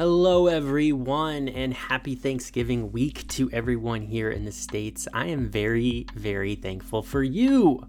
Hello, everyone, and happy Thanksgiving week to everyone here in the States. I am very, very thankful for you,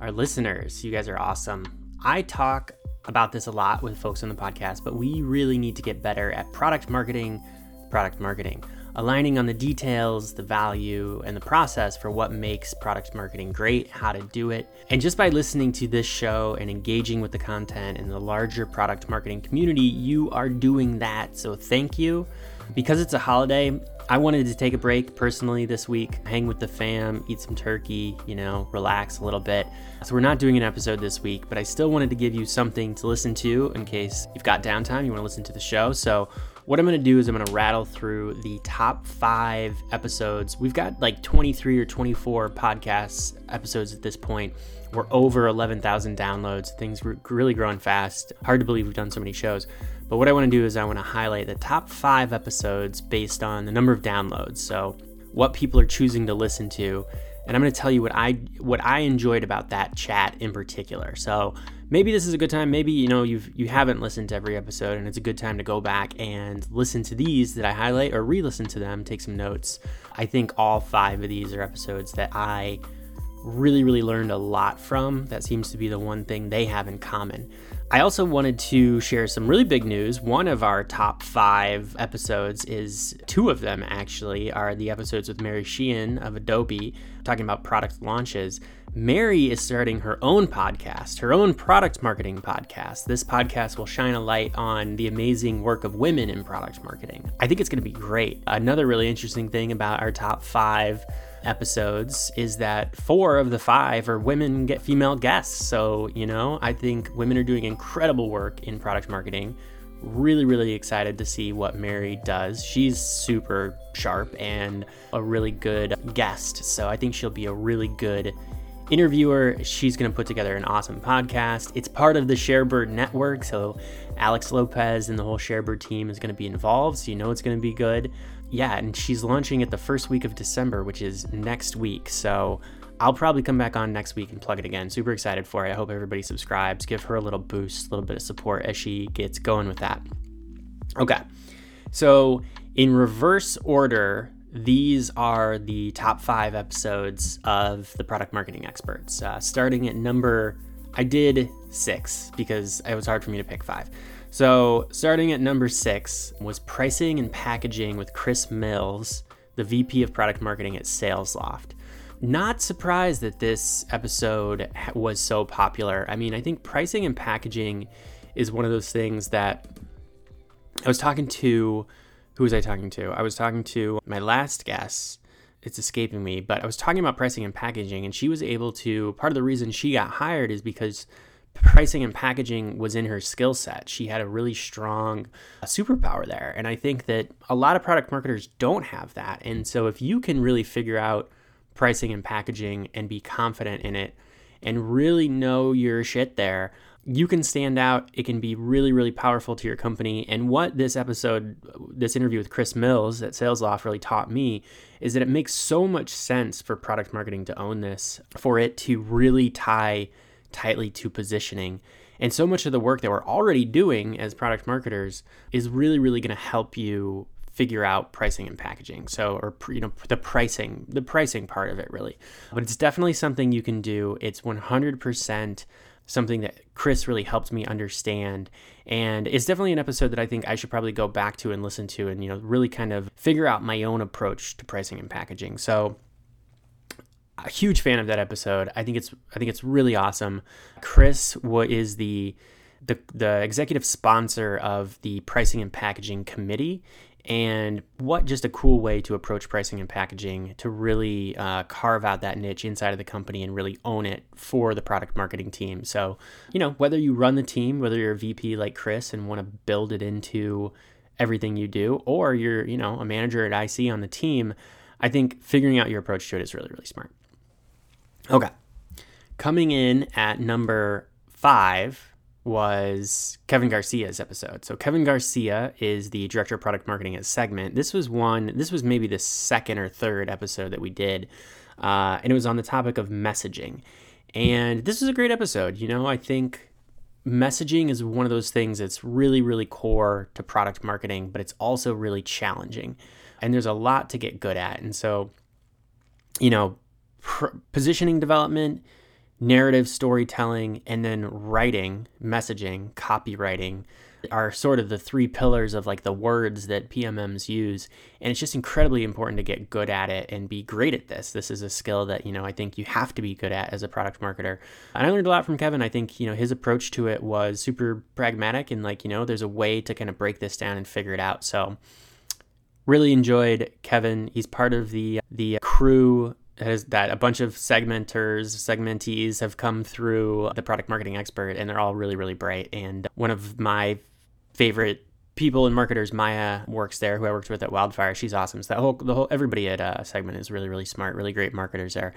our listeners. You guys are awesome. I talk about this a lot with folks on the podcast, but we really need to get better at product marketing, product marketing aligning on the details, the value, and the process for what makes product marketing great, how to do it. And just by listening to this show and engaging with the content in the larger product marketing community, you are doing that. So thank you. Because it's a holiday, I wanted to take a break personally this week, hang with the fam, eat some turkey, you know, relax a little bit. So we're not doing an episode this week, but I still wanted to give you something to listen to in case you've got downtime, you want to listen to the show. So what I'm going to do is I'm going to rattle through the top five episodes. We've got like 23 or 24 podcasts episodes at this point. We're over 11,000 downloads. Things were really growing fast. Hard to believe we've done so many shows. But what I want to do is I want to highlight the top five episodes based on the number of downloads. So what people are choosing to listen to. And I'm going to tell you what I what I enjoyed about that chat in particular. So maybe this is a good time. Maybe you know you've you haven't listened to every episode, and it's a good time to go back and listen to these that I highlight or re-listen to them, take some notes. I think all five of these are episodes that I really really learned a lot from. That seems to be the one thing they have in common. I also wanted to share some really big news. One of our top five episodes is two of them actually are the episodes with Mary Sheehan of Adobe talking about product launches. Mary is starting her own podcast, her own product marketing podcast. This podcast will shine a light on the amazing work of women in product marketing. I think it's going to be great. Another really interesting thing about our top five episodes is that four of the five are women get female guests. So, you know, I think women are doing incredible work in product marketing. Really, really excited to see what Mary does. She's super sharp and a really good guest. So, I think she'll be a really good interviewer. She's going to put together an awesome podcast. It's part of the Sharebird network. So, Alex Lopez and the whole Sharebird team is going to be involved. So, you know it's going to be good yeah, and she's launching it the first week of December, which is next week. So I'll probably come back on next week and plug it again. Super excited for it. I hope everybody subscribes. Give her a little boost, a little bit of support as she gets going with that. Okay. So, in reverse order, these are the top five episodes of the product marketing experts. Uh, starting at number, I did six because it was hard for me to pick five. So, starting at number six was pricing and packaging with Chris Mills, the VP of product marketing at SalesLoft. Not surprised that this episode was so popular. I mean, I think pricing and packaging is one of those things that I was talking to. Who was I talking to? I was talking to my last guest. It's escaping me, but I was talking about pricing and packaging, and she was able to. Part of the reason she got hired is because pricing and packaging was in her skill set. She had a really strong uh, superpower there. And I think that a lot of product marketers don't have that. And so if you can really figure out pricing and packaging and be confident in it and really know your shit there, you can stand out. It can be really, really powerful to your company. And what this episode, this interview with Chris Mills at SalesLoft really taught me is that it makes so much sense for product marketing to own this, for it to really tie tightly to positioning. And so much of the work that we're already doing as product marketers is really, really going to help you figure out pricing and packaging. So, or you know, the pricing, the pricing part of it, really. But it's definitely something you can do. It's 100% something that Chris really helped me understand. And it's definitely an episode that I think I should probably go back to and listen to and, you know, really kind of figure out my own approach to pricing and packaging. So, a huge fan of that episode. I think it's I think it's really awesome. Chris what is the the the executive sponsor of the pricing and packaging committee and what just a cool way to approach pricing and packaging to really uh, carve out that niche inside of the company and really own it for the product marketing team so you know whether you run the team whether you're a vp like chris and want to build it into everything you do or you're you know a manager at ic on the team i think figuring out your approach to it is really really smart Okay. Coming in at number five was Kevin Garcia's episode. So Kevin Garcia is the director of product marketing at Segment. This was one. This was maybe the second or third episode that we did, uh, and it was on the topic of messaging. And this was a great episode. You know, I think messaging is one of those things that's really, really core to product marketing, but it's also really challenging. And there's a lot to get good at. And so, you know, positioning development, narrative storytelling, and then writing, messaging, copywriting are sort of the three pillars of like the words that PMMs use. And it's just incredibly important to get good at it and be great at this. This is a skill that, you know, I think you have to be good at as a product marketer. And I learned a lot from Kevin. I think, you know, his approach to it was super pragmatic and like, you know, there's a way to kind of break this down and figure it out. So really enjoyed Kevin. He's part of the the crew has that a bunch of segmenters, segmentees have come through the product marketing expert, and they're all really, really bright. And one of my favorite people and marketers, Maya works there, who I worked with at Wildfire. She's awesome. So that whole, the whole, everybody at uh, Segment is really, really smart, really great marketers there.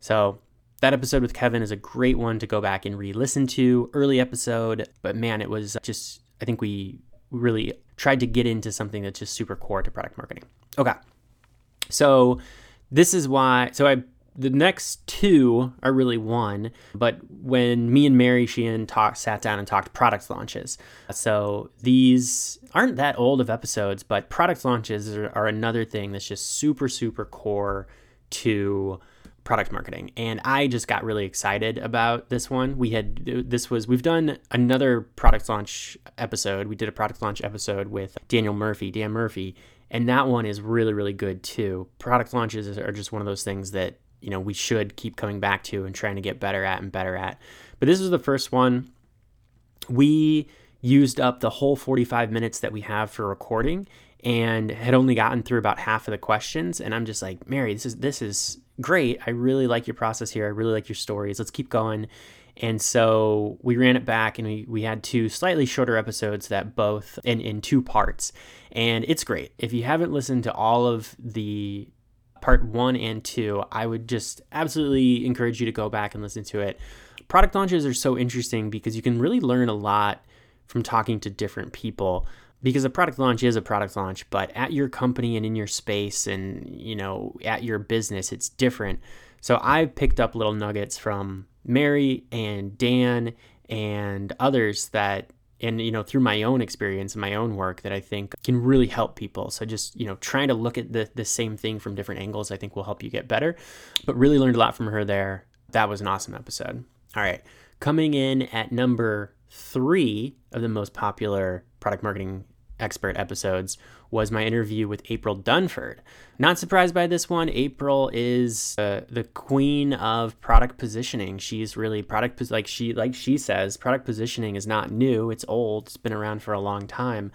So that episode with Kevin is a great one to go back and re-listen to. Early episode, but man, it was just. I think we really tried to get into something that's just super core to product marketing. Okay, so this is why. So I the next two are really one, but when me and Mary Sheehan talked, sat down and talked product launches. So these aren't that old of episodes, but product launches are, are another thing that's just super, super core to product marketing. And I just got really excited about this one. We had, this was, we've done another product launch episode. We did a product launch episode with Daniel Murphy, Dan Murphy, and that one is really really good too. Product launches are just one of those things that you know we should keep coming back to and trying to get better at and better at. But this was the first one. We used up the whole 45 minutes that we have for recording and had only gotten through about half of the questions. And i'm just like mary this is this is great. I really like your process here. I really like your stories. Let's keep going and so we ran it back and we, we had two slightly shorter episodes that both in, in two parts. And it's great. If you haven't listened to all of the part one and two, I would just absolutely encourage you to go back and listen to it. Product launches are so interesting because you can really learn a lot from talking to different people because a product launch is a product launch but at your company and in your space and you know at your business it's different so I've picked up little nuggets from Mary and Dan and others that and you know through my own experience and my own work that I think can really help people. So just you know trying to look at the the same thing from different angles I think will help you get better. But really learned a lot from her there. That was an awesome episode. All right, coming in at number 3 of the most popular product marketing expert episodes was my interview with April Dunford. Not surprised by this one. April is uh, the queen of product positioning. She's really product like she like she says, product positioning is not new. It's old. It's been around for a long time.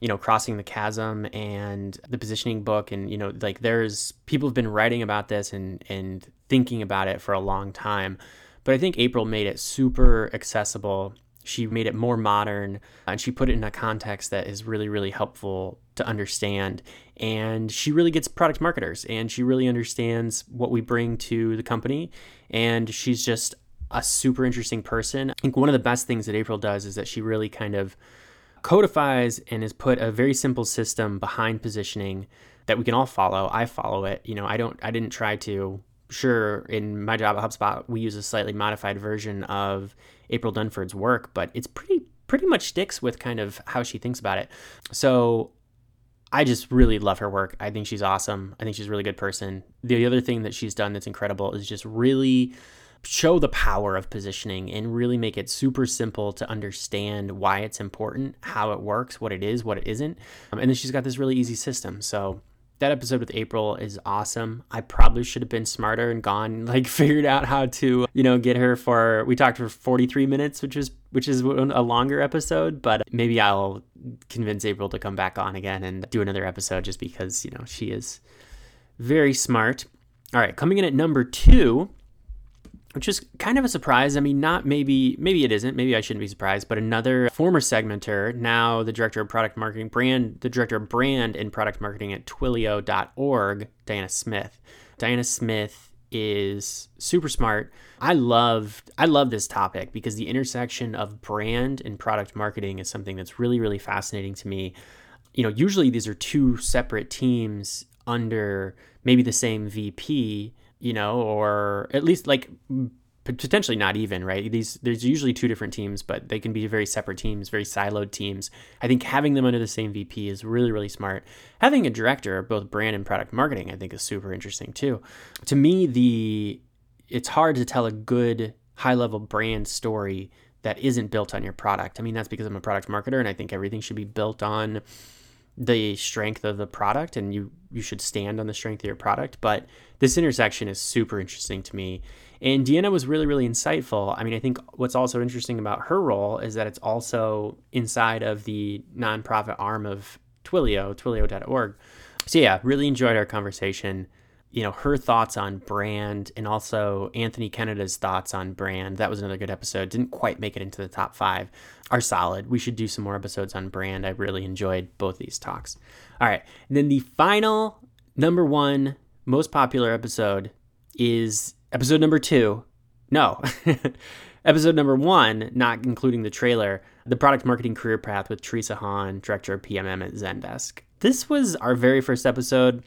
You know, crossing the chasm and the positioning book, and you know, like there's people have been writing about this and and thinking about it for a long time. But I think April made it super accessible she made it more modern and she put it in a context that is really, really helpful to understand. And she really gets product marketers and she really understands what we bring to the company. And she's just a super interesting person. I think one of the best things that April does is that she really kind of codifies and has put a very simple system behind positioning that we can all follow. I follow it. You know, I don't I didn't try to sure in my job at HubSpot we use a slightly modified version of April Dunford's work, but it's pretty pretty much sticks with kind of how she thinks about it. So I just really love her work. I think she's awesome. I think she's a really good person. The other thing that she's done that's incredible is just really show the power of positioning and really make it super simple to understand why it's important, how it works, what it is, what it isn't. Um, and then she's got this really easy system. So that episode with April is awesome. I probably should have been smarter and gone like figured out how to, you know, get her for we talked for 43 minutes, which is which is a longer episode, but maybe I'll convince April to come back on again and do another episode just because, you know, she is very smart. All right, coming in at number 2 which is kind of a surprise. I mean, not maybe, maybe it isn't. Maybe I shouldn't be surprised. But another former segmenter, now the director of product marketing, brand, the director of brand and product marketing at Twilio.org, Diana Smith. Diana Smith is super smart. I love, I love this topic because the intersection of brand and product marketing is something that's really, really fascinating to me. You know, usually these are two separate teams under maybe the same VP you know, or at least like potentially not even right? These there's usually two different teams but they can be very separate teams very siloed teams. I think having them under the same vp is really really smart. Having a director of both brand and product marketing i think is super interesting too. To me the it's hard to tell a good high level brand story that isn't built on your product. I mean that's because i'm a product marketer and i think everything should be built on the strength of the product and you you should stand on the strength of your product but this intersection is super interesting to me and Diana was really, really insightful. I mean, I think what's also interesting about her role is that it's also inside of the nonprofit arm of Twilio, twilio.org. So, yeah, really enjoyed our conversation. You know, her thoughts on brand and also Anthony Kennada's thoughts on brand. That was another good episode. Didn't quite make it into the top five. Are solid. We should do some more episodes on brand. I really enjoyed both these talks. All right. And then the final number one most popular episode is episode number two, no, episode number one, not including the trailer, the product marketing career path with Teresa Haun, director of PMM at Zendesk. This was our very first episode.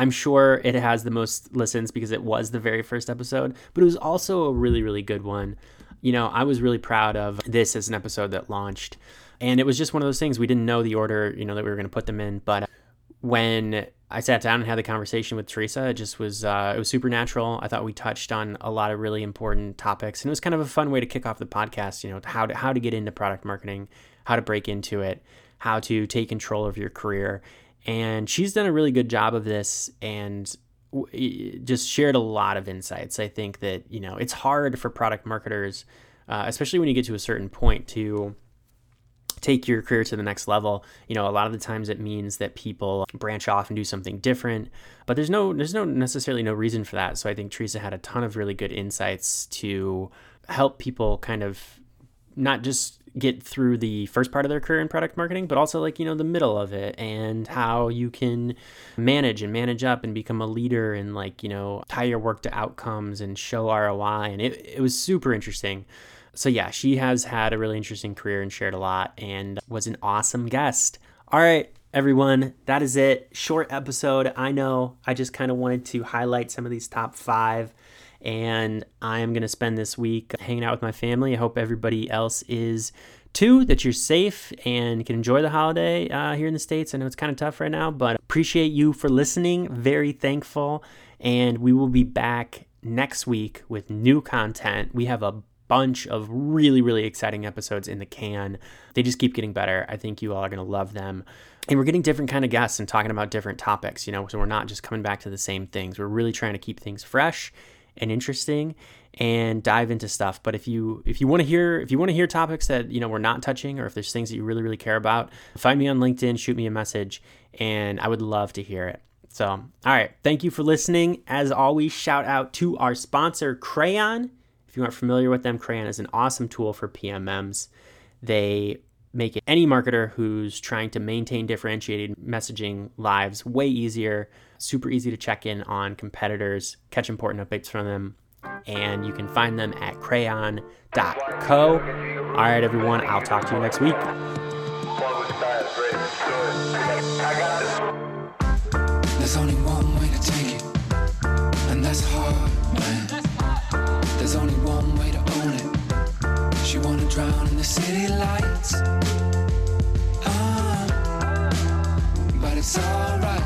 I'm sure it has the most listens because it was the very first episode, but it was also a really, really good one. You know, I was really proud of this as an episode that launched. And it was just one of those things we didn't know the order, you know, that we were going to put them in. But when I sat down and had the conversation with Teresa. It just was uh, it was super natural. I thought we touched on a lot of really important topics, and it was kind of a fun way to kick off the podcast. You know, how to how to get into product marketing, how to break into it, how to take control of your career, and she's done a really good job of this and just shared a lot of insights. I think that you know it's hard for product marketers, uh, especially when you get to a certain point, to take your career to the next level you know a lot of the times it means that people branch off and do something different but there's no there's no necessarily no reason for that so i think teresa had a ton of really good insights to help people kind of not just get through the first part of their career in product marketing, but also like, you know, the middle of it and how you can manage and manage up and become a leader and like, you know, tie your work to outcomes and show ROI. And it, it was super interesting. So, yeah, she has had a really interesting career and shared a lot and was an awesome guest. All right, everyone, that is it. Short episode. I know I just kind of wanted to highlight some of these top five. And I am going to spend this week hanging out with my family. I hope everybody else is too, that you're safe and can enjoy the holiday uh, here in the States. I know it's kind of tough right now, but appreciate you for listening. Very thankful. And we will be back next week with new content. We have a bunch of really, really exciting episodes in the can. They just keep getting better. I think you all are going to love them. And we're getting different kind of guests and talking about different topics, you know, so we're not just coming back to the same things. We're really trying to keep things fresh and interesting and dive into stuff. But if you if you want to hear if you want to hear topics that, you know, we're not touching or if there's things that you really really care about, find me on LinkedIn, shoot me a message, and I would love to hear it. So, all right, thank you for listening. As always, shout out to our sponsor Crayon. If you aren't familiar with them, Crayon is an awesome tool for PMMs. They make it any marketer who's trying to maintain differentiated messaging lives way easier, super easy to check in on competitors, catch important updates from them, and you can find them at crayon.co. All right, everyone, I'll talk to you next week. There's only one way to take it, and that's hard, man. There's only one way to own it. She wanna drown in the city lights. Ah, but it's alright.